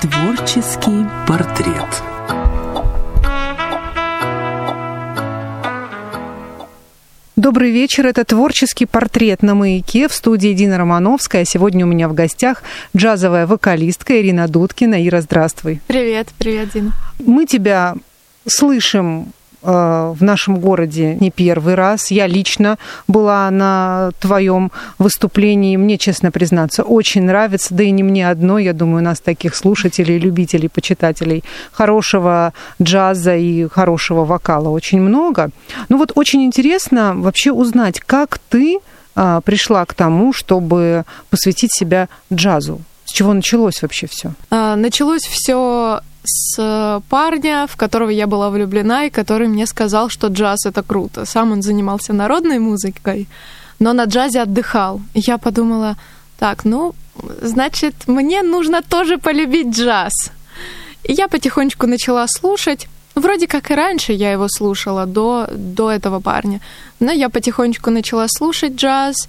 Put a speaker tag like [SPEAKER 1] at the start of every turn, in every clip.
[SPEAKER 1] Творческий портрет.
[SPEAKER 2] Добрый вечер. Это творческий портрет на маяке в студии Дина Романовская. Сегодня у меня в гостях джазовая вокалистка Ирина Дудкина. Ира, здравствуй.
[SPEAKER 3] Привет, привет, Дина.
[SPEAKER 2] Мы тебя слышим в нашем городе не первый раз. Я лично была на твоем выступлении. Мне, честно признаться, очень нравится. Да и не мне одной. Я думаю, у нас таких слушателей, любителей, почитателей хорошего джаза и хорошего вокала очень много. Ну вот очень интересно вообще узнать, как ты а, пришла к тому, чтобы посвятить себя джазу. С чего началось вообще все?
[SPEAKER 3] А, началось все с парня, в которого я была влюблена, и который мне сказал, что джаз это круто. Сам он занимался народной музыкой, но на джазе отдыхал. И я подумала, так, ну, значит, мне нужно тоже полюбить джаз. И я потихонечку начала слушать. Вроде как и раньше я его слушала до, до этого парня. Но я потихонечку начала слушать джаз.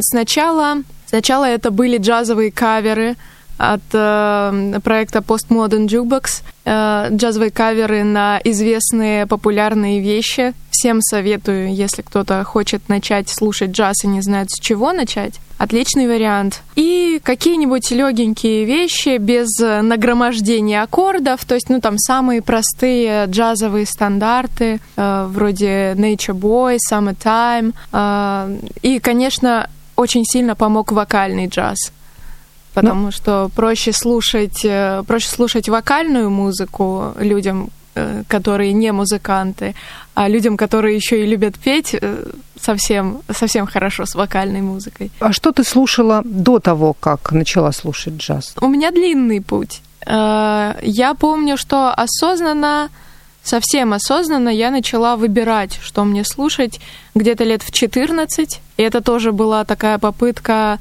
[SPEAKER 3] Сначала, сначала это были джазовые каверы — от э, проекта Postmodern Jukebox. Э, джазовые каверы на известные популярные вещи. Всем советую, если кто-то хочет начать слушать джаз и не знает, с чего начать. Отличный вариант. И какие-нибудь легенькие вещи без нагромождения аккордов, то есть, ну, там самые простые джазовые стандарты, э, вроде Nature Boy, Summertime. Э, и, конечно, очень сильно помог вокальный джаз потому ну, что проще слушать, э, проще слушать вокальную музыку людям, э, которые не музыканты, а людям, которые еще и любят петь, э, совсем, совсем хорошо с вокальной музыкой.
[SPEAKER 2] А что ты слушала до того, как начала слушать джаз?
[SPEAKER 3] У меня длинный путь. Я помню, что осознанно, совсем осознанно я начала выбирать, что мне слушать где-то лет в 14. И это тоже была такая попытка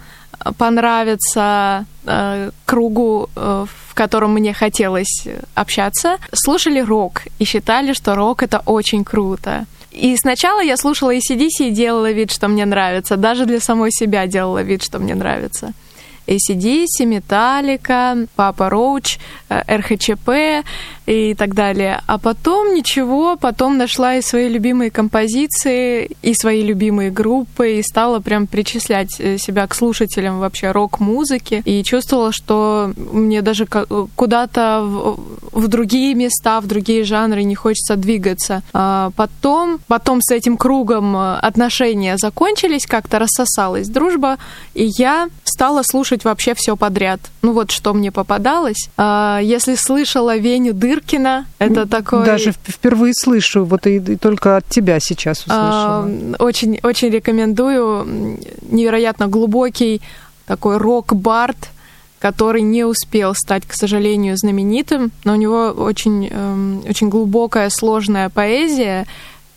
[SPEAKER 3] понравиться э, кругу, э, в котором мне хотелось общаться, слушали рок и считали, что рок это очень круто. И сначала я слушала ACDC и делала вид, что мне нравится. Даже для самой себя делала вид, что мне нравится. ACDC, Металлика, Папа Роуч, РХЧП и так далее. А потом ничего, потом нашла и свои любимые композиции, и свои любимые группы, и стала прям причислять э, себя к слушателям вообще рок-музыки, и чувствовала, что мне даже куда-то в, в другие места, в другие жанры не хочется двигаться. А потом, потом с этим кругом э, отношения закончились, как-то рассосалась дружба, и я стала слушать вообще все подряд. Ну вот что мне попадалось. А, если слышала Веню Дыркина, это такой...
[SPEAKER 2] Даже впервые слышу, вот и, и только от тебя сейчас услышала. А,
[SPEAKER 3] очень, очень рекомендую. Невероятно глубокий такой рок-бард, который не успел стать, к сожалению, знаменитым, но у него очень, эм, очень глубокая, сложная поэзия,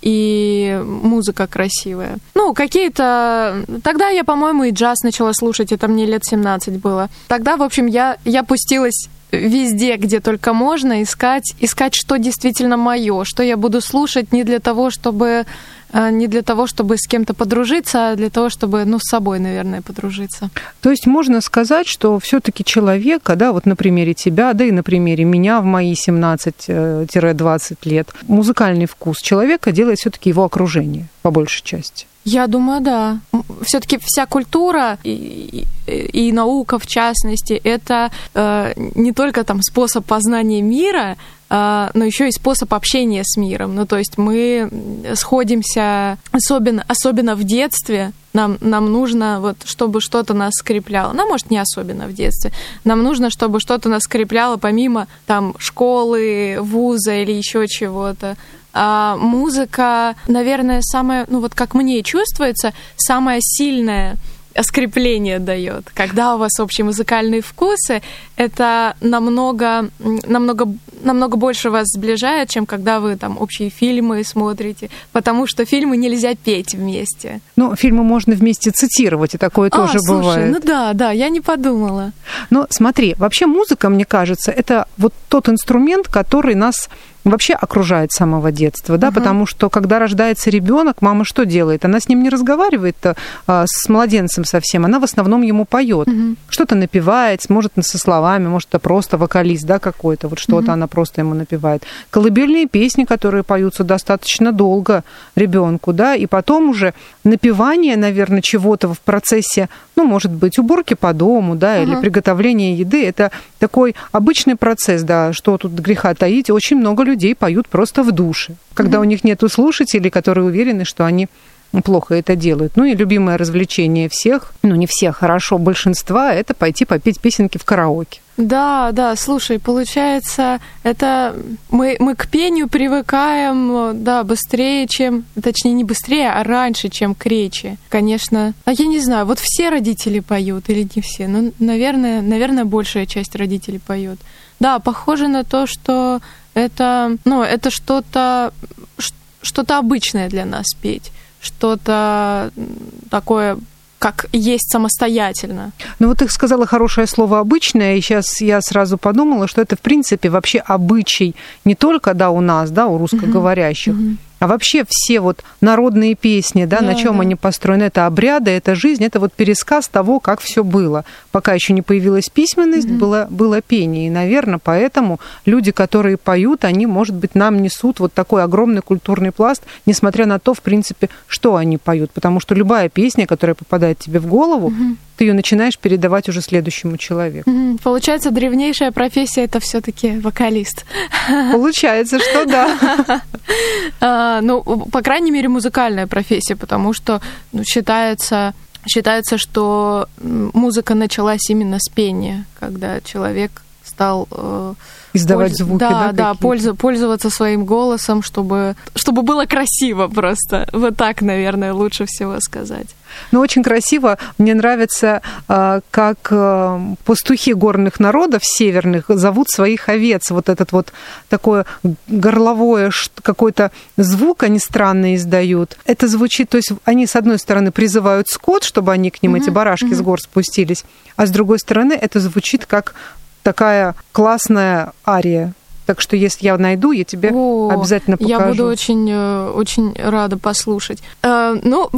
[SPEAKER 3] и музыка красивая. Ну, какие-то... Тогда я, по-моему, и джаз начала слушать, это мне лет 17 было. Тогда, в общем, я, я пустилась везде, где только можно, искать, искать, что действительно мое, что я буду слушать не для того, чтобы а, не для того, чтобы с кем-то подружиться, а для того, чтобы, ну, с собой, наверное, подружиться.
[SPEAKER 2] То есть можно сказать, что все-таки человека, да, вот на примере тебя, да и на примере меня в мои 17-20 э, лет, музыкальный вкус человека делает все-таки его окружение, по большей части.
[SPEAKER 3] Я думаю, да. Все-таки вся культура и, и, и наука, в частности, это э, не только там способ познания мира, э, но еще и способ общения с миром. Ну, то есть мы сходимся, особенно, особенно в детстве, нам, нам нужно, вот, чтобы что-то нас скрепляло. Ну, может, не особенно в детстве. Нам нужно, чтобы что-то нас скрепляло помимо там школы, вуза или еще чего-то а, музыка, наверное, самая, ну вот как мне чувствуется, самая сильная скрепление дает. Когда у вас общие музыкальные вкусы, это намного, намного, намного больше вас сближает, чем когда вы там общие фильмы смотрите, потому что фильмы нельзя петь вместе.
[SPEAKER 2] Ну, фильмы можно вместе цитировать, и такое а, тоже
[SPEAKER 3] слушай,
[SPEAKER 2] бывает.
[SPEAKER 3] Ну да, да, я не подумала.
[SPEAKER 2] Но смотри, вообще музыка, мне кажется, это вот тот инструмент, который нас вообще окружает с самого детства, да, угу. потому что когда рождается ребенок, мама что делает? Она с ним не разговаривает а, с младенцем совсем, она в основном ему поет, угу. что-то напевает, может со словами, может это просто вокалист, да, какой-то, вот что-то угу. она просто ему напевает. Колыбельные песни, которые поются достаточно долго ребенку, да, и потом уже напевание, наверное, чего-то в процессе, ну, может быть, уборки по дому, да, угу. или приготовления еды, это такой обычный процесс, да, что тут греха таить, очень много людей поют просто в душе, когда mm-hmm. у них нету слушателей, которые уверены, что они плохо это делают. Ну и любимое развлечение всех, ну не всех, хорошо, большинства, это пойти попеть песенки в караоке.
[SPEAKER 3] Да, да, слушай, получается, это мы, мы к пению привыкаем, да, быстрее, чем, точнее, не быстрее, а раньше, чем к речи. Конечно, а я не знаю, вот все родители поют или не все? Ну, наверное, наверное, большая часть родителей поет. Да, похоже на то, что это, ну, это что-то, что-то обычное для нас петь, что-то такое как есть самостоятельно.
[SPEAKER 2] Ну вот ты сказала хорошее слово «обычное», и сейчас я сразу подумала, что это, в принципе, вообще обычай не только, да, у нас, да, у русскоговорящих, угу а вообще все вот народные песни, да, да на чем да. они построены, это обряды, это жизнь, это вот пересказ того, как все было. Пока еще не появилась письменность, угу. было, было пение. И, наверное, поэтому люди, которые поют, они, может быть, нам несут вот такой огромный культурный пласт, несмотря на то, в принципе, что они поют. Потому что любая песня, которая попадает тебе в голову, угу ты ее начинаешь передавать уже следующему человеку.
[SPEAKER 3] Получается, древнейшая профессия это все-таки вокалист.
[SPEAKER 2] Получается, что да.
[SPEAKER 3] А, ну, по крайней мере, музыкальная профессия, потому что ну, считается считается, что музыка началась именно с пения, когда человек стал э,
[SPEAKER 2] издавать польз... звуки,
[SPEAKER 3] да, да, да пользу... пользоваться своим голосом, чтобы чтобы было красиво просто. Вот так, наверное, лучше всего сказать.
[SPEAKER 2] Ну, очень красиво. Мне нравится, а, как а, пастухи горных народов северных зовут своих овец. Вот этот вот такое горловое какой-то звук они странно издают. Это звучит, то есть они, с одной стороны, призывают скот, чтобы они к ним, mm-hmm. эти барашки mm-hmm. с гор спустились, а с другой стороны, это звучит как такая классная ария. Так что если я найду, я тебе О, обязательно покажу.
[SPEAKER 3] Я буду очень, э, очень рада послушать. Э, ну,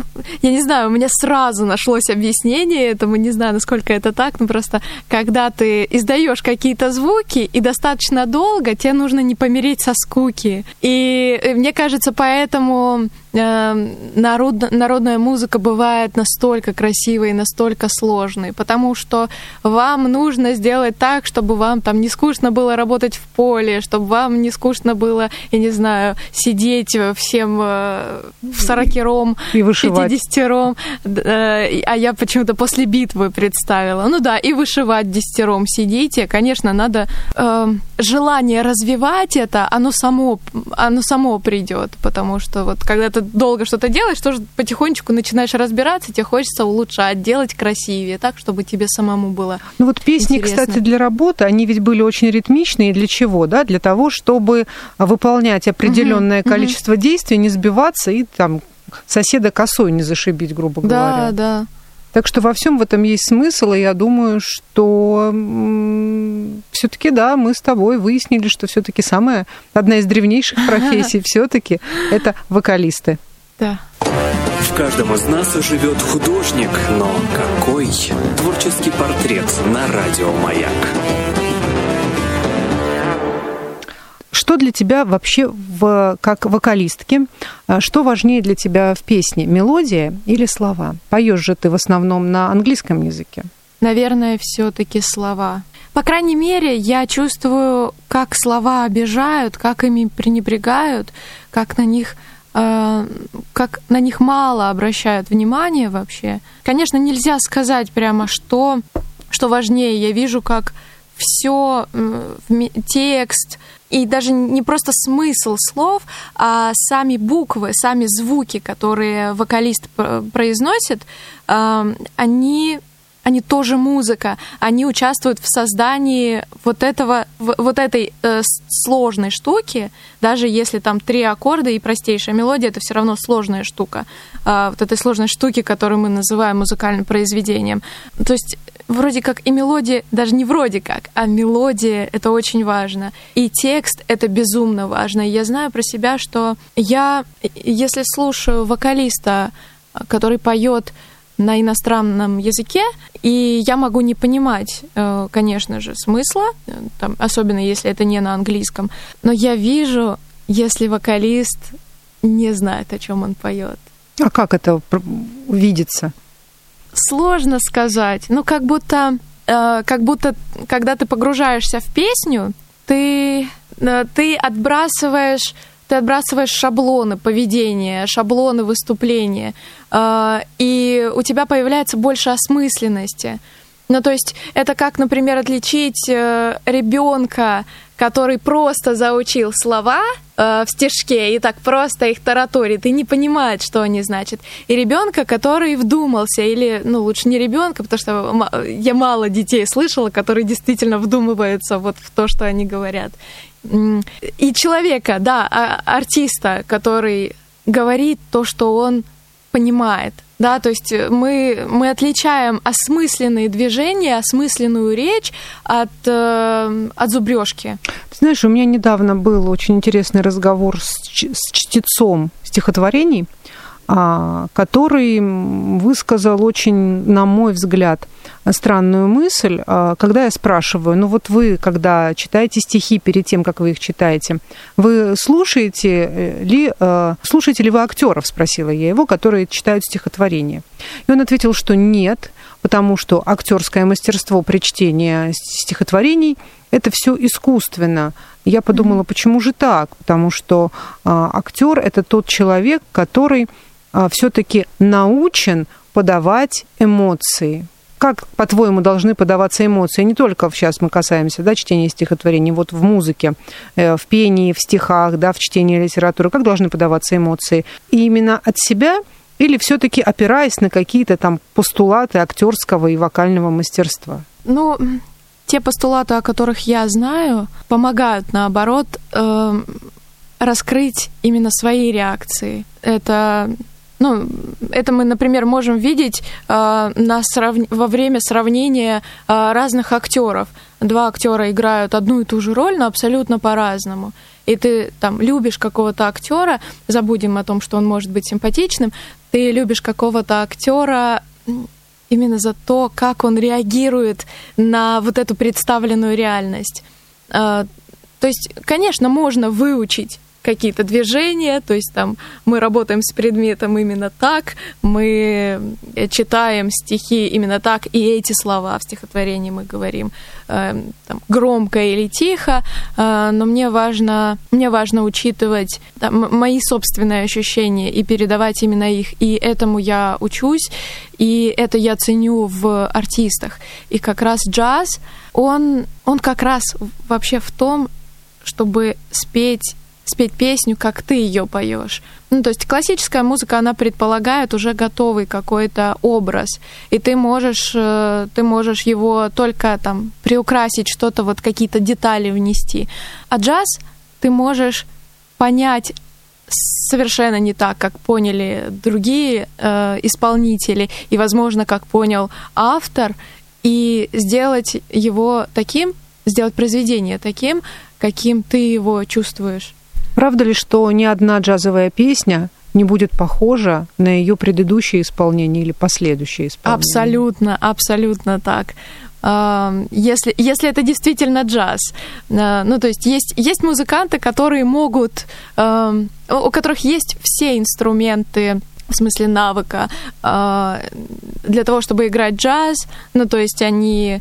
[SPEAKER 3] я не знаю, у меня сразу нашлось объяснение этому, не знаю, насколько это так, но просто когда ты издаешь какие-то звуки и достаточно долго, тебе нужно не помереть со скуки. И э, мне кажется, поэтому народ, народная музыка бывает настолько красивой и настолько сложной, потому что вам нужно сделать так, чтобы вам там не скучно было работать в поле, чтобы вам не скучно было, я не знаю, сидеть всем э, в сорокером, и 50-ром, э, а я почему-то после битвы представила. Ну да, и вышивать десятером сидите. Конечно, надо э, желание развивать это, оно само, оно само придет, потому что вот когда ты долго что-то делаешь, тоже потихонечку начинаешь разбираться, тебе хочется улучшать, делать красивее, так, чтобы тебе самому было
[SPEAKER 2] Ну вот песни, интересно. кстати, для работы, они ведь были очень ритмичные. Для чего? Да? Для того, чтобы выполнять определенное угу, количество угу. действий, не сбиваться и там соседа косой не зашибить, грубо
[SPEAKER 3] говоря. Да, да.
[SPEAKER 2] Так что во всем в этом есть смысл, и я думаю, что все-таки да, мы с тобой выяснили, что все-таки самая одна из древнейших профессий все-таки это вокалисты.
[SPEAKER 3] Да.
[SPEAKER 1] В каждом из нас живет художник, но какой творческий портрет на радио Маяк?
[SPEAKER 2] Что для тебя вообще в, как вокалистки, а, что важнее для тебя в песне, мелодия или слова? Поешь же ты в основном на английском языке.
[SPEAKER 3] Наверное, все-таки слова. По крайней мере, я чувствую, как слова обижают, как ими пренебрегают, как на них э, как на них мало обращают внимание вообще. Конечно, нельзя сказать прямо, что, что важнее. Я вижу, как все текст, и даже не просто смысл слов, а сами буквы, сами звуки, которые вокалист произносит, они они тоже музыка, они участвуют в создании вот этого, вот этой э, сложной штуки, даже если там три аккорда и простейшая мелодия, это все равно сложная штука, э, вот этой сложной штуки, которую мы называем музыкальным произведением. То есть вроде как и мелодия, даже не вроде как, а мелодия — это очень важно. И текст — это безумно важно. Я знаю про себя, что я, если слушаю вокалиста, который поет на иностранном языке, и я могу не понимать, э, конечно же, смысла, там, особенно если это не на английском, но я вижу, если вокалист не знает, о чем он поет.
[SPEAKER 2] А как это видится?
[SPEAKER 3] Сложно сказать. Ну, как будто, э, как будто, когда ты погружаешься в песню, ты, э, ты отбрасываешь ты отбрасываешь шаблоны поведения, шаблоны выступления, э, и у тебя появляется больше осмысленности. Ну, то есть это как, например, отличить э, ребенка, который просто заучил слова в стишке и так просто их тараторит и не понимает, что они значат, и ребенка, который вдумался, или, ну, лучше не ребенка, потому что я мало детей слышала, которые действительно вдумываются вот в то, что они говорят. И человека, да, а, артиста, который говорит то, что он понимает. Да, то есть мы, мы отличаем осмысленные движения, осмысленную речь от, э, от зубрежки.
[SPEAKER 2] Ты знаешь, у меня недавно был очень интересный разговор с, с чтецом стихотворений, который высказал очень, на мой взгляд, странную мысль, а, когда я спрашиваю, ну вот вы, когда читаете стихи перед тем, как вы их читаете, вы слушаете э, ли, э, слушаете ли вы актеров, спросила я его, которые читают стихотворение. И он ответил, что нет, потому что актерское мастерство при чтении стихотворений это все искусственно. Я подумала, почему же так? Потому что а, актер это тот человек, который а, все-таки научен подавать эмоции. Как, по-твоему, должны подаваться эмоции? Не только сейчас мы касаемся да, чтения стихотворений, вот в музыке, э, в пении, в стихах, да, в чтении литературы. Как должны подаваться эмоции? И именно от себя или все-таки опираясь на какие-то там постулаты актерского и вокального мастерства?
[SPEAKER 3] Ну, те постулаты, о которых я знаю, помогают, наоборот, э, раскрыть именно свои реакции. Это ну, это мы, например, можем видеть э, на срав... во время сравнения э, разных актеров. Два актера играют одну и ту же роль, но абсолютно по-разному. И ты там любишь какого-то актера, забудем о том, что он может быть симпатичным, ты любишь какого-то актера именно за то, как он реагирует на вот эту представленную реальность. Э, то есть, конечно, можно выучить какие-то движения, то есть там мы работаем с предметом именно так, мы читаем стихи именно так, и эти слова в стихотворении мы говорим э, там, громко или тихо, э, но мне важно, мне важно учитывать там, мои собственные ощущения и передавать именно их, и этому я учусь, и это я ценю в артистах. И как раз джаз, он, он как раз вообще в том, чтобы спеть спеть песню, как ты ее поешь. Ну, то есть классическая музыка, она предполагает уже готовый какой-то образ, и ты можешь, э, ты можешь его только там приукрасить, что-то вот какие-то детали внести. А джаз ты можешь понять совершенно не так, как поняли другие э, исполнители, и, возможно, как понял автор, и сделать его таким, сделать произведение таким, каким ты его чувствуешь.
[SPEAKER 2] Правда ли, что ни одна джазовая песня не будет похожа на ее предыдущее исполнение или последующее исполнение?
[SPEAKER 3] Абсолютно, абсолютно так если, если это действительно джаз. А, ну, то есть есть, есть музыканты, которые могут, у которых есть все инструменты в смысле навыка а, для того, чтобы играть джаз. Ну, то есть они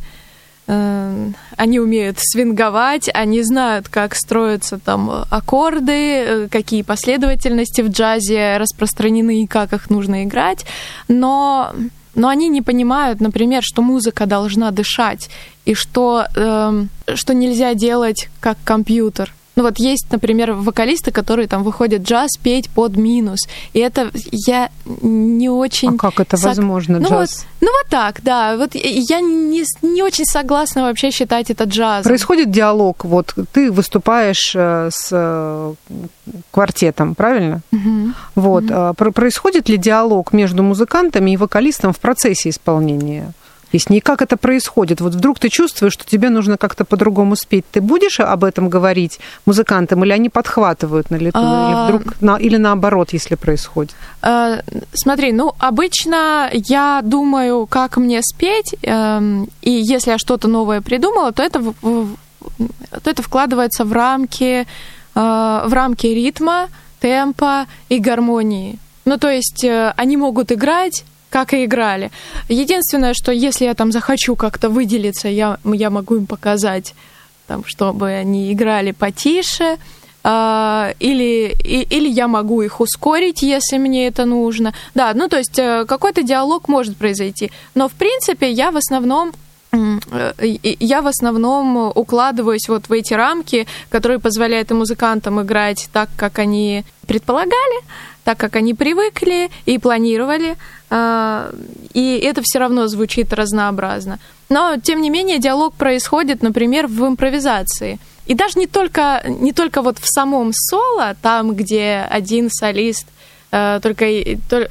[SPEAKER 3] они умеют свинговать, они знают, как строятся там аккорды, э, какие последовательности в джазе распространены и как их нужно играть, но но они не понимают, например, что музыка должна дышать и что, э, что нельзя делать как компьютер. Ну вот есть, например, вокалисты, которые там выходят джаз петь под минус. И это я не очень... А
[SPEAKER 2] как это сог... возможно,
[SPEAKER 3] ну
[SPEAKER 2] джаз?
[SPEAKER 3] Вот, ну вот так, да. Вот я не, не очень согласна вообще считать это джазом.
[SPEAKER 2] Происходит диалог. Вот ты выступаешь э, с э, квартетом, правильно? Угу. Вот. Угу. Происходит ли диалог между музыкантами и вокалистом в процессе исполнения? Песни. И как это происходит? Вот вдруг ты чувствуешь, что тебе нужно как-то по-другому спеть. Ты будешь об этом говорить музыкантам, или они подхватывают на лету? А... Или, вдруг, на, или наоборот, если происходит?
[SPEAKER 3] А, смотри, ну, обычно я думаю, как мне спеть, эм, и если я что-то новое придумала, то это, то это вкладывается в рамки, э, в рамки ритма, темпа и гармонии. Ну, то есть э, они могут играть, как и играли. Единственное, что если я там захочу как-то выделиться, я, я могу им показать, там, чтобы они играли потише, Uh, или, или я могу их ускорить, если мне это нужно. Да, ну то есть э, какой-то диалог может произойти. Но в принципе я в основном я в основном укладываюсь вот в эти рамки, которые позволяют и музыкантам играть так, как они предполагали, так, как они привыкли и планировали, а, и это все равно звучит разнообразно. Но, тем не менее, диалог происходит, например, в импровизации. И даже не только, не только вот в самом соло, там, где один солист, э, только,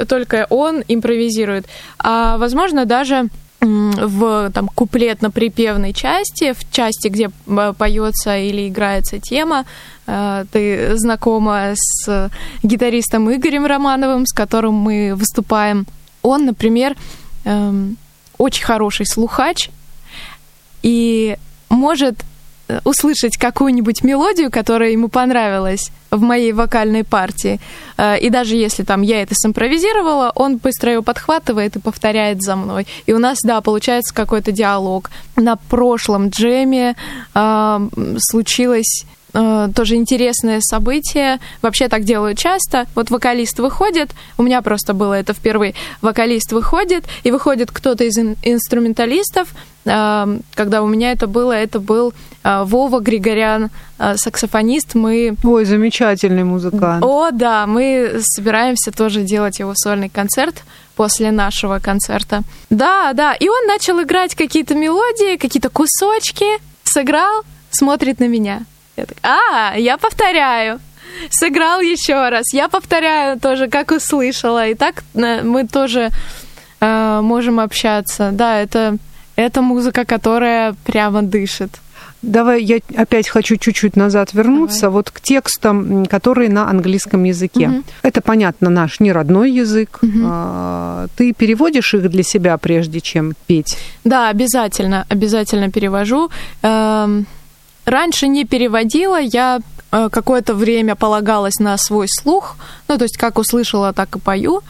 [SPEAKER 3] только он импровизирует, а, возможно, даже в там, куплетно-припевной части, в части, где э, поется или играется тема. Э, ты знакома с гитаристом Игорем Романовым, с которым мы выступаем. Он, например, эм, очень хороший слухач и может услышать какую-нибудь мелодию, которая ему понравилась в моей вокальной партии. Э, и даже если там я это симпровизировала, он быстро ее подхватывает и повторяет за мной. И у нас, да, получается какой-то диалог. На прошлом джеме э, случилось э, тоже интересное событие. Вообще так делаю часто. Вот вокалист выходит, у меня просто было это впервые. Вокалист выходит, и выходит кто-то из ин- инструменталистов. Э, когда у меня это было, это был э, Вова Григорян, э, саксофонист. Мы...
[SPEAKER 2] Ой, замечательный музыкант.
[SPEAKER 3] О, да, мы собираемся тоже делать его сольный концерт после нашего концерта. Да, да, и он начал играть какие-то мелодии, какие-то кусочки, сыграл, смотрит на меня. Я так, а, я повторяю. Сыграл еще раз. Я повторяю тоже, как услышала. И так э, мы тоже э, можем общаться. Да, это, это музыка, которая прямо дышит.
[SPEAKER 2] Давай я опять хочу чуть-чуть назад вернуться, Давай. вот к текстам, которые на английском языке. Угу. Это, понятно, наш не родной язык. Угу. Ты переводишь их для себя, прежде чем петь?
[SPEAKER 3] Да, обязательно, обязательно перевожу. Эм, Раньше не переводила, я э, какое-то время полагалась на свой слух, ну, то есть как услышала, так и пою.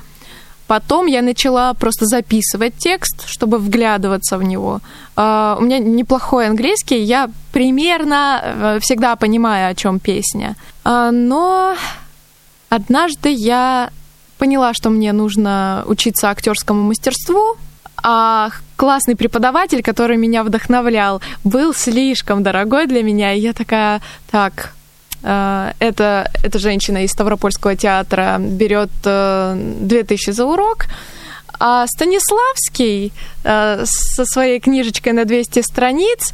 [SPEAKER 3] Потом я начала просто записывать текст, чтобы вглядываться в него. Uh, у меня неплохой английский, я примерно uh, всегда понимаю, о чем песня. Uh, но однажды я поняла, что мне нужно учиться актерскому мастерству, а классный преподаватель, который меня вдохновлял, был слишком дорогой для меня. И я такая, так, э, это, эта женщина из Ставропольского театра берет 2000 э, за урок, а Станиславский э, со своей книжечкой на 200 страниц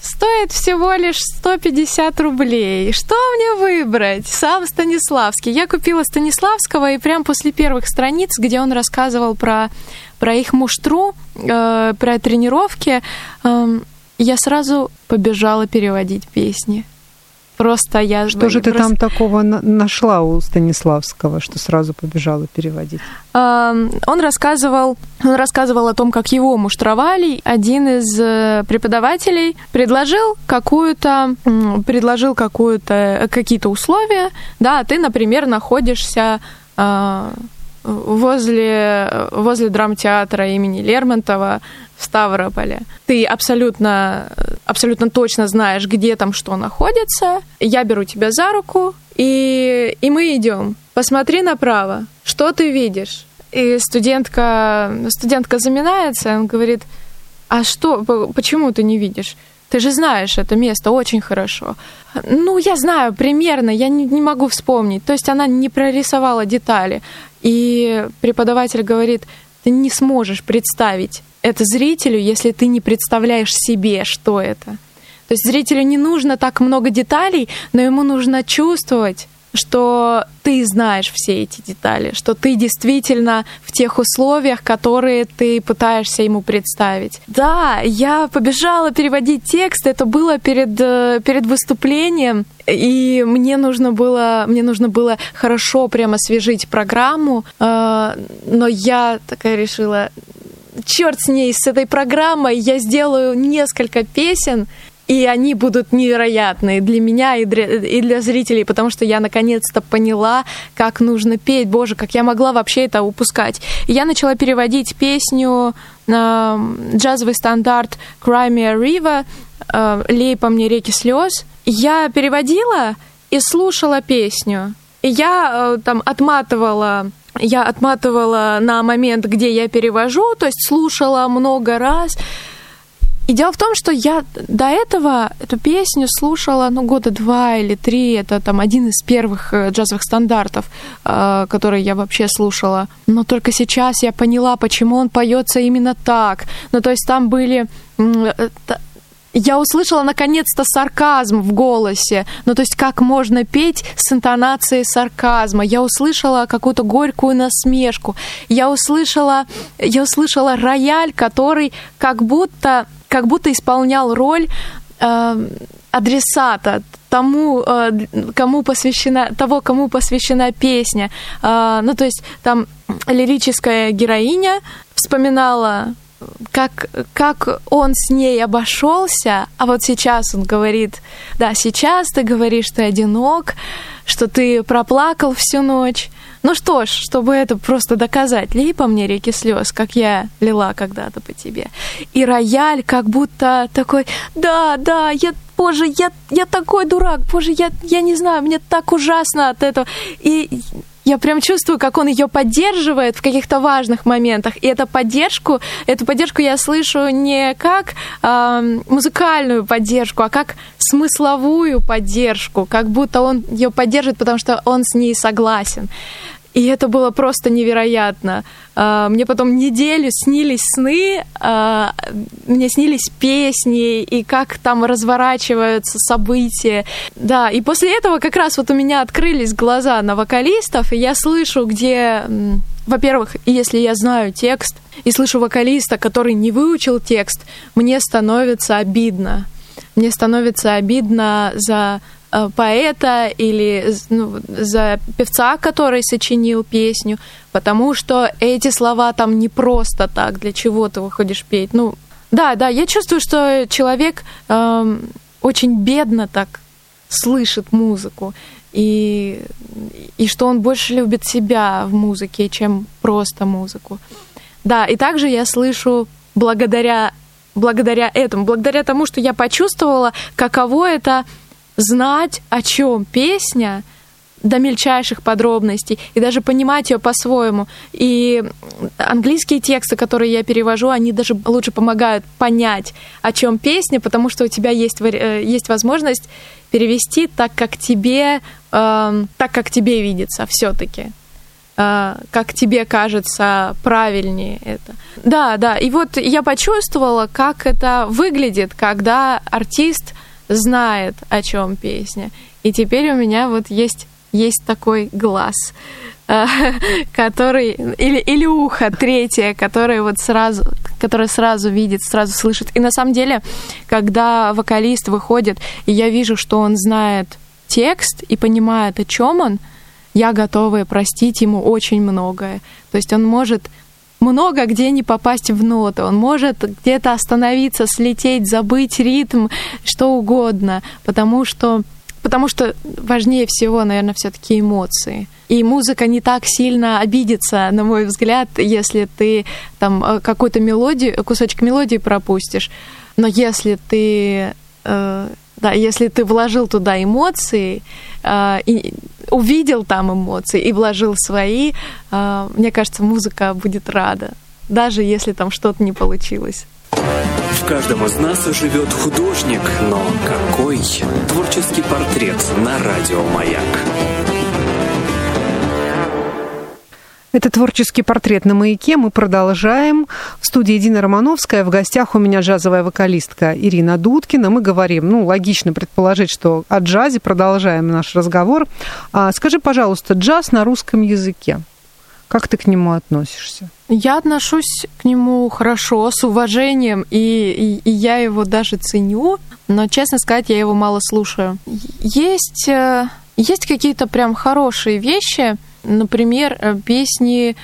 [SPEAKER 3] стоит всего лишь 150 рублей. Что мне выбрать? Сам Станиславский. Я купила Станиславского, и прям после первых страниц, где он рассказывал про про их муштру, э, про тренировки, э, я сразу побежала переводить песни. Просто я...
[SPEAKER 2] Что же ты просто... там такого нашла у Станиславского, что сразу побежала переводить?
[SPEAKER 3] Э, он рассказывал, он рассказывал о том, как его муштровали. Один из э, преподавателей предложил какую-то, предложил какую-то, какие-то условия. Да, ты, например, находишься э, возле, возле драмтеатра имени Лермонтова в Ставрополе. Ты абсолютно, абсолютно точно знаешь, где там что находится. Я беру тебя за руку, и, и мы идем. Посмотри направо, что ты видишь? И студентка, студентка заминается, он говорит, а что, почему ты не видишь? Ты же знаешь это место очень хорошо. Ну, я знаю примерно, я не, не могу вспомнить. То есть она не прорисовала детали. И преподаватель говорит, ты не сможешь представить это зрителю, если ты не представляешь себе, что это. То есть зрителю не нужно так много деталей, но ему нужно чувствовать что ты знаешь все эти детали, что ты действительно в тех условиях, которые ты пытаешься ему представить. Да, я побежала переводить текст, это было перед, э, перед выступлением, и мне нужно было, мне нужно было хорошо прямо освежить программу, э, но я такая решила, черт с ней, с этой программой, я сделаю несколько песен, и они будут невероятные для меня и для, и для зрителей, потому что я наконец-то поняла, как нужно петь. Боже, как я могла вообще это упускать. И я начала переводить песню э, джазовый стандарт Crimea River э, «Лей по мне реки слез». Я переводила и слушала песню. И я э, там отматывала я отматывала на момент, где я перевожу, то есть слушала много раз, и дело в том, что я до этого эту песню слушала, ну, года два или три. Это там один из первых э, джазовых стандартов, э, которые я вообще слушала. Но только сейчас я поняла, почему он поется именно так. Ну, то есть там были э, я услышала наконец-то сарказм в голосе. Ну, то есть, как можно петь с интонацией сарказма. Я услышала какую-то горькую насмешку. Я услышала, я услышала рояль, который как будто как будто исполнял роль э, адресата, тому, э, кому посвящена, того, кому посвящена песня. Э, ну, то есть там лирическая героиня вспоминала как, как он с ней обошелся, а вот сейчас он говорит, да, сейчас ты говоришь, что ты одинок, что ты проплакал всю ночь, ну что ж, чтобы это просто доказать, лей по мне реки слез, как я лила когда-то по тебе. И рояль как будто такой, да, да, я боже, я, я такой дурак, боже, я, я не знаю, мне так ужасно от этого. И я прям чувствую, как он ее поддерживает в каких-то важных моментах. И эту поддержку, эту поддержку я слышу не как э, музыкальную поддержку, а как смысловую поддержку, как будто он ее поддерживает, потому что он с ней согласен. И это было просто невероятно. А, мне потом неделю снились сны, а, мне снились песни, и как там разворачиваются события. Да, и после этого как раз вот у меня открылись глаза на вокалистов, и я слышу, где, во-первых, если я знаю текст, и слышу вокалиста, который не выучил текст, мне становится обидно. Мне становится обидно за поэта или ну, за певца, который сочинил песню, потому что эти слова там не просто так, для чего ты выходишь петь. Ну, да, да, я чувствую, что человек э, очень бедно так слышит музыку, и, и что он больше любит себя в музыке, чем просто музыку. Да, и также я слышу благодаря благодаря этому, благодаря тому, что я почувствовала, каково это знать, о чем песня, до мельчайших подробностей и даже понимать ее по-своему. И английские тексты, которые я перевожу, они даже лучше помогают понять, о чем песня, потому что у тебя есть, э, есть возможность перевести так, как тебе, э, так, как тебе видится все-таки э, как тебе кажется правильнее это. Да, да. И вот я почувствовала, как это выглядит, когда артист знает, о чем песня. И теперь у меня вот есть, есть такой глаз, э, который, или, или ухо третье, которое вот сразу, которое сразу видит, сразу слышит. И на самом деле, когда вокалист выходит, и я вижу, что он знает текст и понимает, о чем он, я готова простить ему очень многое. То есть он может много где не попасть в ноты. Он может где-то остановиться, слететь, забыть ритм, что угодно, потому что потому что важнее всего, наверное, все-таки эмоции. И музыка не так сильно обидится, на мой взгляд, если ты там э, какую-то мелодию, кусочек мелодии пропустишь. Но если ты э, да, если ты вложил туда эмоции, э, и увидел там эмоции и вложил свои, э, мне кажется, музыка будет рада, даже если там что-то не получилось.
[SPEAKER 1] В каждом из нас живет художник, но какой творческий портрет на радио «Маяк».
[SPEAKER 2] Это творческий портрет на маяке. Мы продолжаем. В студии Дина Романовская. В гостях у меня джазовая вокалистка Ирина Дудкина. Мы говорим, ну, логично предположить, что о джазе. Продолжаем наш разговор. А, скажи, пожалуйста, джаз на русском языке. Как ты к нему относишься?
[SPEAKER 3] Я отношусь к нему хорошо, с уважением, и, и, и я его даже ценю, но, честно сказать, я его мало слушаю. Есть, э, есть какие-то прям хорошие вещи, Например, э, песни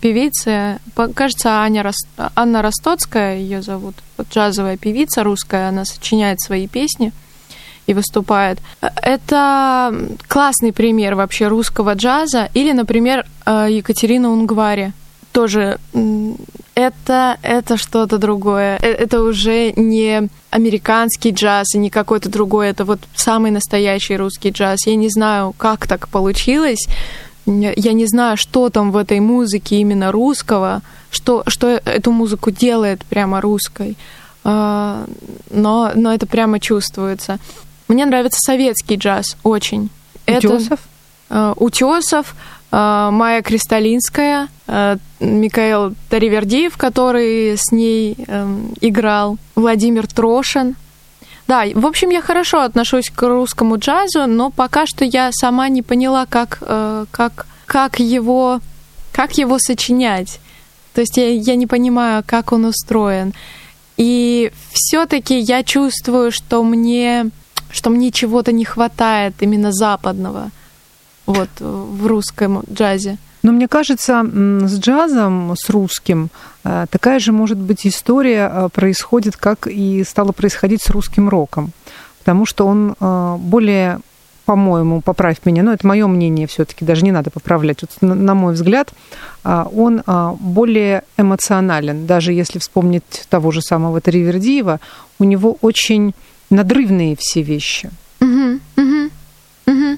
[SPEAKER 3] певицы, кажется, Аня, Анна Ростоцкая ее зовут, вот джазовая певица русская, она сочиняет свои песни и выступает. Это классный пример вообще русского джаза. Или, например, э, Екатерина Унгвари. Тоже это, это что-то другое. Э, это уже не американский джаз и не какой-то другой. Это вот самый настоящий русский джаз. Я не знаю, как так получилось, я не знаю, что там в этой музыке именно русского, что, что эту музыку делает прямо русской, а, но, но это прямо чувствуется. Мне нравится советский джаз очень.
[SPEAKER 2] Утесов?
[SPEAKER 3] Это, Утесов, а, Майя Кристалинская, а, Михаил Таривердиев, который с ней эм, играл, Владимир Трошин. Да, в общем, я хорошо отношусь к русскому джазу, но пока что я сама не поняла, как, э, как, как, его, как его сочинять. То есть я, я не понимаю, как он устроен. И все-таки я чувствую, что мне, что мне чего-то не хватает именно западного вот, в русском джазе.
[SPEAKER 2] Но мне кажется, с джазом, с русским, э, такая же, может быть, история э, происходит, как и стала происходить с русским роком. Потому что он э, более по-моему, поправь меня, но это мое мнение все-таки, даже не надо поправлять. Вот, на мой взгляд, он более эмоционален. Даже если вспомнить того же самого Тривердиева, у него очень надрывные все вещи.
[SPEAKER 3] Угу, угу.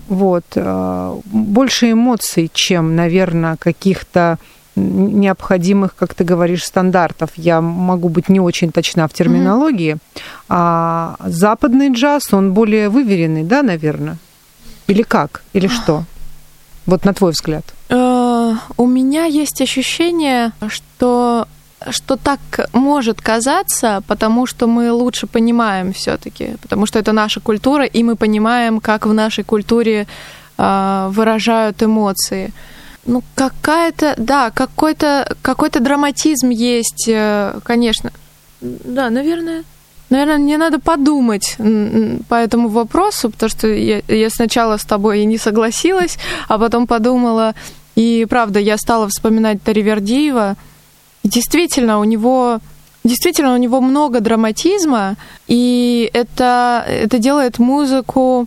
[SPEAKER 2] Вот. Э, больше эмоций, чем, наверное, каких-то необходимых, как ты говоришь, стандартов. Я могу быть не очень точна в терминологии. mm А западный джаз, он более выверенный, да, наверное? Или как? Или что? Вот на твой взгляд.
[SPEAKER 3] Э, у меня есть ощущение, что что так может казаться, потому что мы лучше понимаем все-таки, потому что это наша культура, и мы понимаем, как в нашей культуре э, выражают эмоции. Ну, какая-то, да, какой-то какой драматизм есть, э, конечно. Да, наверное. Наверное, мне надо подумать по этому вопросу, потому что я, я сначала с тобой не согласилась, а потом подумала, и правда, я стала вспоминать Таривердиева, действительно, у него действительно у него много драматизма, и это, это делает музыку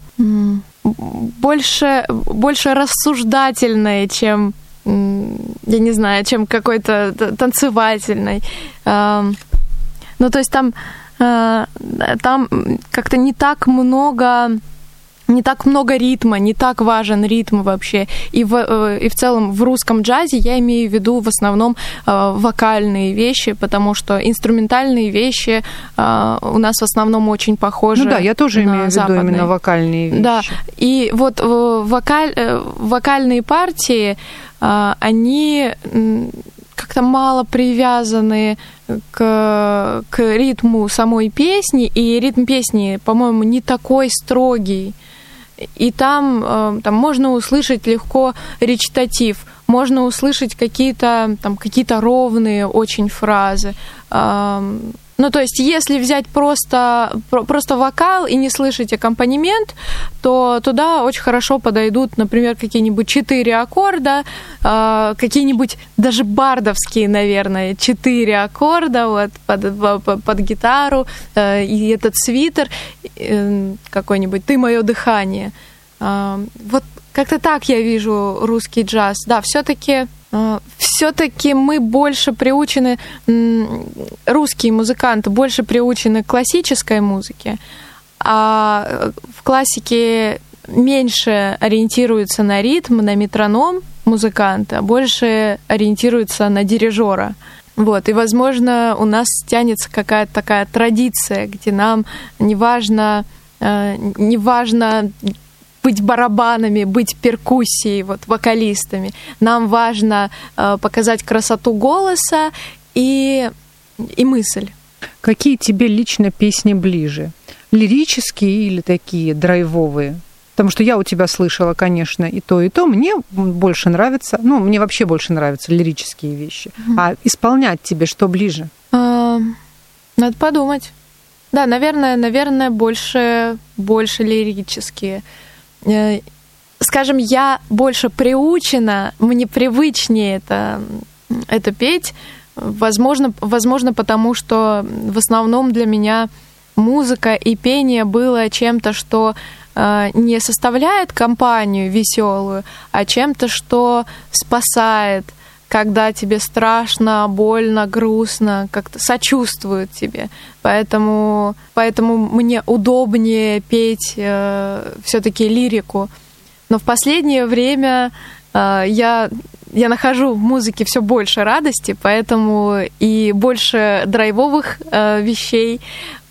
[SPEAKER 3] больше, больше рассуждательной, чем, я не знаю, чем какой-то танцевательной. Ну, то есть там, а, там как-то не так много не так много ритма, не так важен ритм вообще. И в, э, и в целом в русском джазе я имею в виду в основном э, вокальные вещи, потому что инструментальные вещи э, у нас в основном очень похожи.
[SPEAKER 2] Ну да, я тоже имею в виду именно вокальные вещи.
[SPEAKER 3] Да, и вот вокаль, вокальные партии, они как-то мало привязаны к, к ритму самой песни, и ритм песни, по-моему, не такой строгий и там, э, там можно услышать легко речитатив, можно услышать какие-то там какие-то ровные очень фразы. Ну, то есть, если взять просто, просто вокал и не слышать аккомпанемент, то туда очень хорошо подойдут, например, какие-нибудь четыре аккорда, а, какие-нибудь даже бардовские, наверное, четыре аккорда вот, под, под, под гитару, э, и этот свитер э, какой-нибудь «Ты мое дыхание». А, вот как-то так я вижу русский джаз. Да, все-таки все-таки мы больше приучены, русские музыканты больше приучены к классической музыке, а в классике меньше ориентируются на ритм, на метроном музыканта, а больше ориентируются на дирижера. Вот, и, возможно, у нас тянется какая-то такая традиция, где нам неважно, э, неважно быть барабанами, быть перкуссией, вот вокалистами. Нам важно э, показать красоту голоса и, и мысль.
[SPEAKER 2] Какие тебе лично песни ближе? Лирические или такие драйвовые? Потому что я у тебя слышала, конечно, и то, и то. Мне больше нравится, ну, мне вообще больше нравятся лирические вещи. Mm-hmm. А исполнять тебе что ближе?
[SPEAKER 3] А, надо подумать. Да, наверное, наверное, больше, больше лирические. Э, скажем, я больше приучена, мне привычнее это, это петь. Возможно, возможно, потому что в основном для меня музыка и пение было чем-то, что э, не составляет компанию веселую, а чем-то, что спасает, когда тебе страшно, больно, грустно, как-то сочувствует тебе. Поэтому, поэтому мне удобнее петь э, все-таки лирику. Но в последнее время э, я я нахожу в музыке все больше радости, поэтому и больше драйвовых э, вещей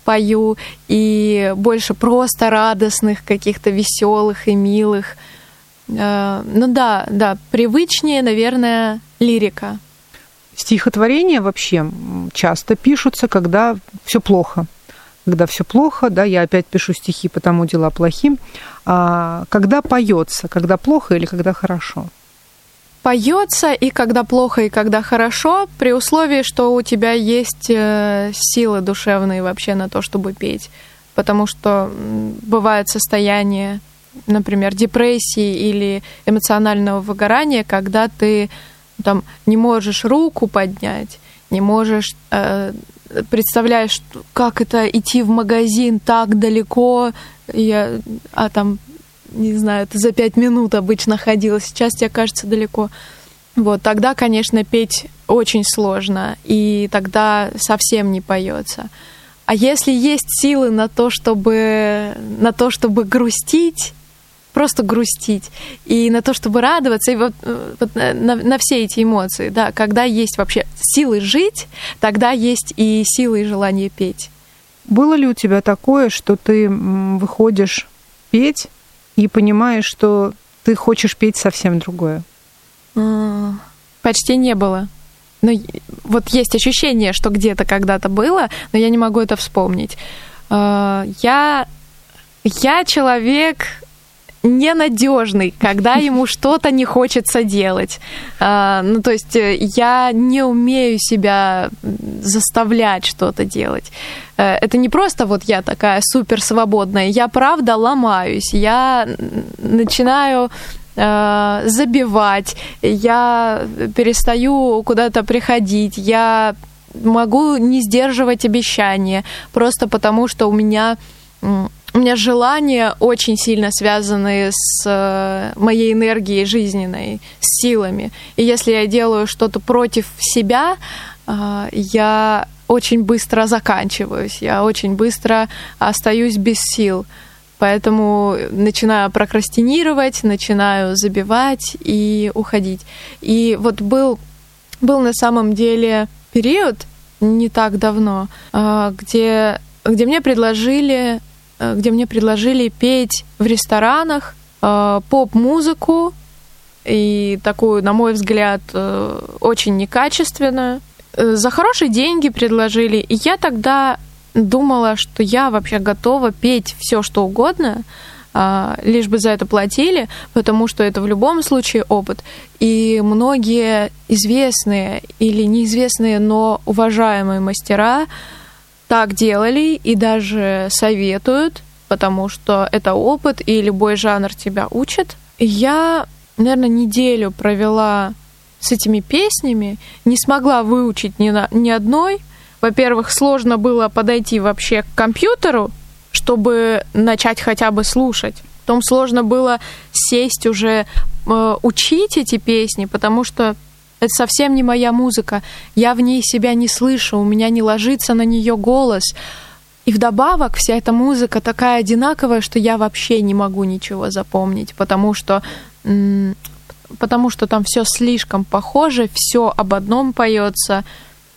[SPEAKER 3] пою, и больше просто радостных, каких-то веселых и милых. Э, ну да, да, привычнее, наверное, лирика.
[SPEAKER 2] Стихотворения вообще часто пишутся, когда все плохо. Когда все плохо, да, я опять пишу стихи, потому дела плохи. А когда поется, когда плохо или когда хорошо?
[SPEAKER 3] Поется и когда плохо, и когда хорошо, при условии, что у тебя есть э, силы душевные вообще на то, чтобы петь. Потому что бывает состояние, например, депрессии или эмоционального выгорания, когда ты там не можешь руку поднять, не можешь э, представляешь, как это идти в магазин так далеко, я, а там, не знаю, это за пять минут обычно ходила, сейчас тебе кажется далеко. Вот, тогда, конечно, петь очень сложно, и тогда совсем не поется. А если есть силы на то, чтобы, на то, чтобы грустить, просто грустить, и на то, чтобы радоваться, и вот, э, вот на, на все эти эмоции, да, когда есть вообще силы жить, тогда есть и силы и желание петь.
[SPEAKER 2] Было ли у тебя такое, что ты выходишь петь и понимаешь, что ты хочешь петь совсем другое?
[SPEAKER 3] А, почти не было. Но вот есть ощущение, что где-то когда-то было, но я не могу это вспомнить. А, я, я человек ненадежный, когда ему что-то не хочется делать. А, ну, то есть э, я не умею себя заставлять что-то делать. Э, это не просто вот я такая супер свободная, я правда ломаюсь, я начинаю э, забивать, я перестаю куда-то приходить, я могу не сдерживать обещания, просто потому что у меня у меня желания очень сильно связаны с э, моей энергией жизненной, с силами. И если я делаю что-то против себя, э, я очень быстро заканчиваюсь, я очень быстро остаюсь без сил. Поэтому начинаю прокрастинировать, начинаю забивать и уходить. И вот был, был на самом деле период не так давно, э, где, где мне предложили где мне предложили петь в ресторанах э, поп-музыку и такую, на мой взгляд, э, очень некачественную. За хорошие деньги предложили, и я тогда думала, что я вообще готова петь все, что угодно, лишь бы за это платили, потому что это в любом случае опыт. И многие известные или неизвестные, но уважаемые мастера так делали и даже советуют, потому что это опыт, и любой жанр тебя учит. Я, наверное, неделю провела с этими песнями, не смогла выучить ни, на, ни одной. Во-первых, сложно было подойти вообще к компьютеру, чтобы начать хотя бы слушать. Потом сложно было сесть уже э, учить эти песни, потому что это совсем не моя музыка. Я в ней себя не слышу, у меня не ложится на нее голос. И вдобавок вся эта музыка такая одинаковая, что я вообще не могу ничего запомнить, потому что потому что там все слишком похоже, все об одном поется.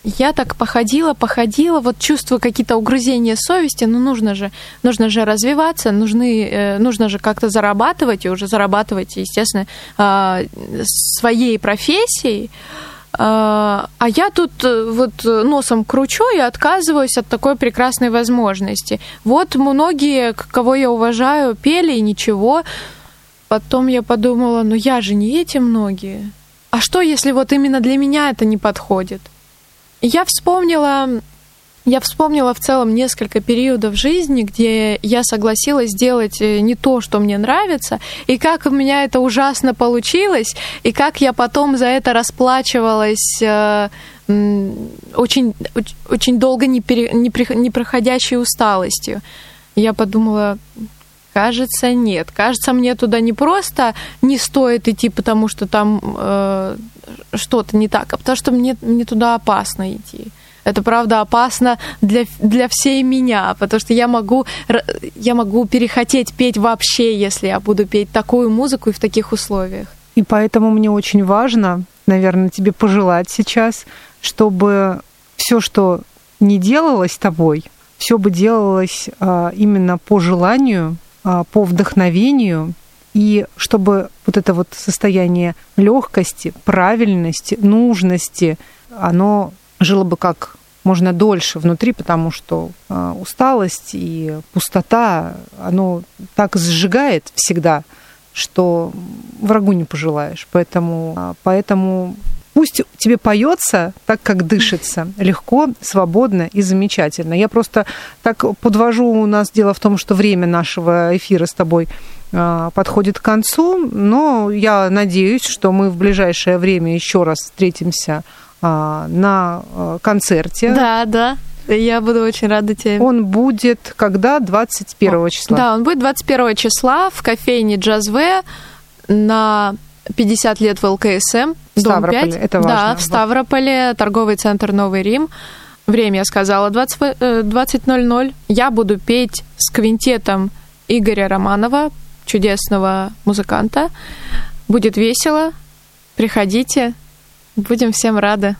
[SPEAKER 3] Я так походила, походила, вот чувствую какие-то угрызения совести, но нужно же, нужно же развиваться, нужны, э, нужно же как-то зарабатывать, и уже зарабатывать, естественно, э, своей профессией. А, а я тут э, вот носом кручу и отказываюсь от такой прекрасной возможности. Вот многие, кого я уважаю, пели и ничего. Потом я подумала, ну я же не эти многие. А что, если вот именно для меня это не подходит? Я вспомнила я вспомнила в целом несколько периодов жизни, где я согласилась сделать э, не то, что мне нравится, и как у меня это ужасно получилось, и как я потом за это расплачивалась э, очень, очень долго не, пере, не, не проходящей усталостью. Я подумала, кажется, нет. Кажется, мне туда не просто не стоит идти, потому что там э, что-то не так, а потому что мне, мне туда опасно идти это правда опасно для, для всей меня, потому что я могу, я могу перехотеть петь вообще, если я буду петь такую музыку и в таких условиях.
[SPEAKER 2] И поэтому мне очень важно, наверное, тебе пожелать сейчас, чтобы все, что не делалось тобой, все бы делалось а, именно по желанию, а, по вдохновению, и чтобы вот это вот состояние легкости, правильности, нужности, оно жило бы как можно дольше внутри, потому что э, усталость и пустота, оно так сжигает всегда, что врагу не пожелаешь. Поэтому, а, поэтому пусть тебе поется так, как дышится, легко, свободно и замечательно. Я просто так подвожу, у нас дело в том, что время нашего эфира с тобой а, подходит к концу, но я надеюсь, что мы в ближайшее время еще раз встретимся а, на а, концерте.
[SPEAKER 3] Да, да. Я буду очень рада тебе.
[SPEAKER 2] Он будет когда? 21 числа?
[SPEAKER 3] Да, он будет 21 числа в кофейне Джазве на 50 лет в ЛКСМ.
[SPEAKER 2] В Ставрополе, 5. это важно.
[SPEAKER 3] Да, в Ставрополе, торговый центр Новый Рим. Время я сказала 20.00. 20 э, я буду петь с квинтетом Игоря Романова, чудесного музыканта. Будет весело. Приходите, Будем всем рады.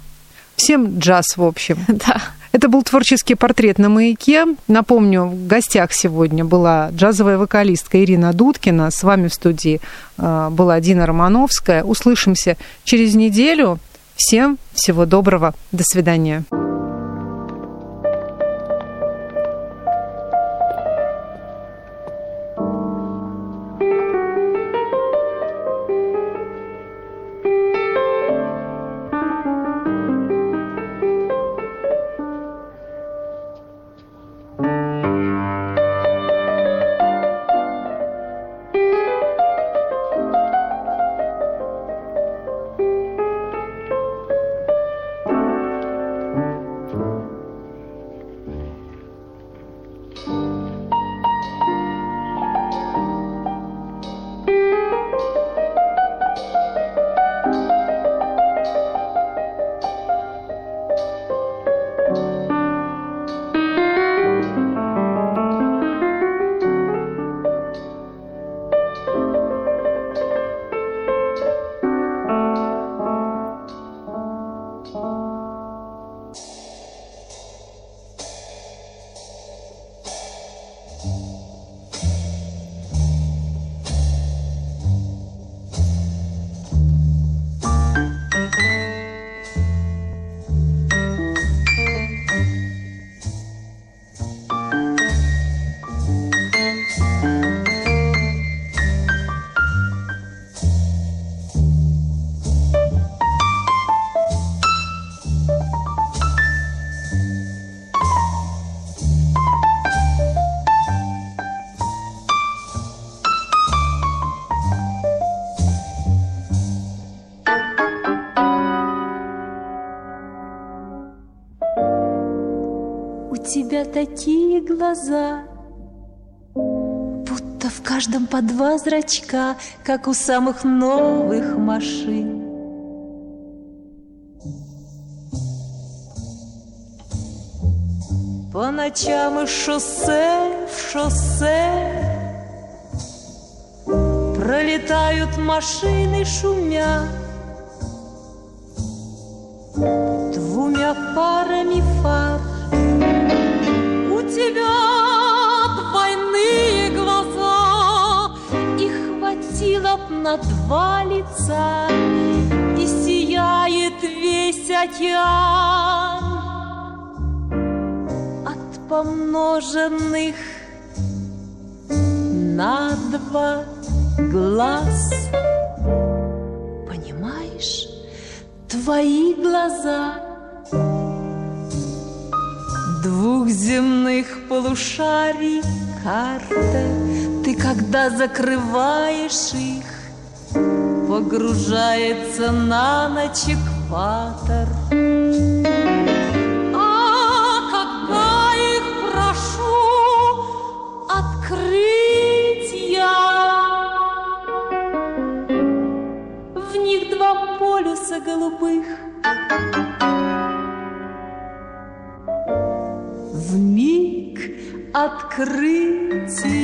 [SPEAKER 2] Всем джаз, в общем.
[SPEAKER 3] Да.
[SPEAKER 2] Это был творческий портрет на маяке. Напомню, в гостях сегодня была джазовая вокалистка Ирина Дудкина. С вами в студии э, была Дина Романовская. Услышимся через неделю. Всем всего доброго. До свидания.
[SPEAKER 4] Тебя такие глаза, Будто в каждом по два зрачка, Как у самых новых машин. По ночам из шоссе в шоссе Пролетают машины шумя двумя парами фар. Тебя двойные глаза, и хватило б на два лица, и сияет весь океан от помноженных на два глаз. Понимаешь, твои глаза Двух земных полушарий карта. Ты когда закрываешь их Погружается на ночь экватор открытия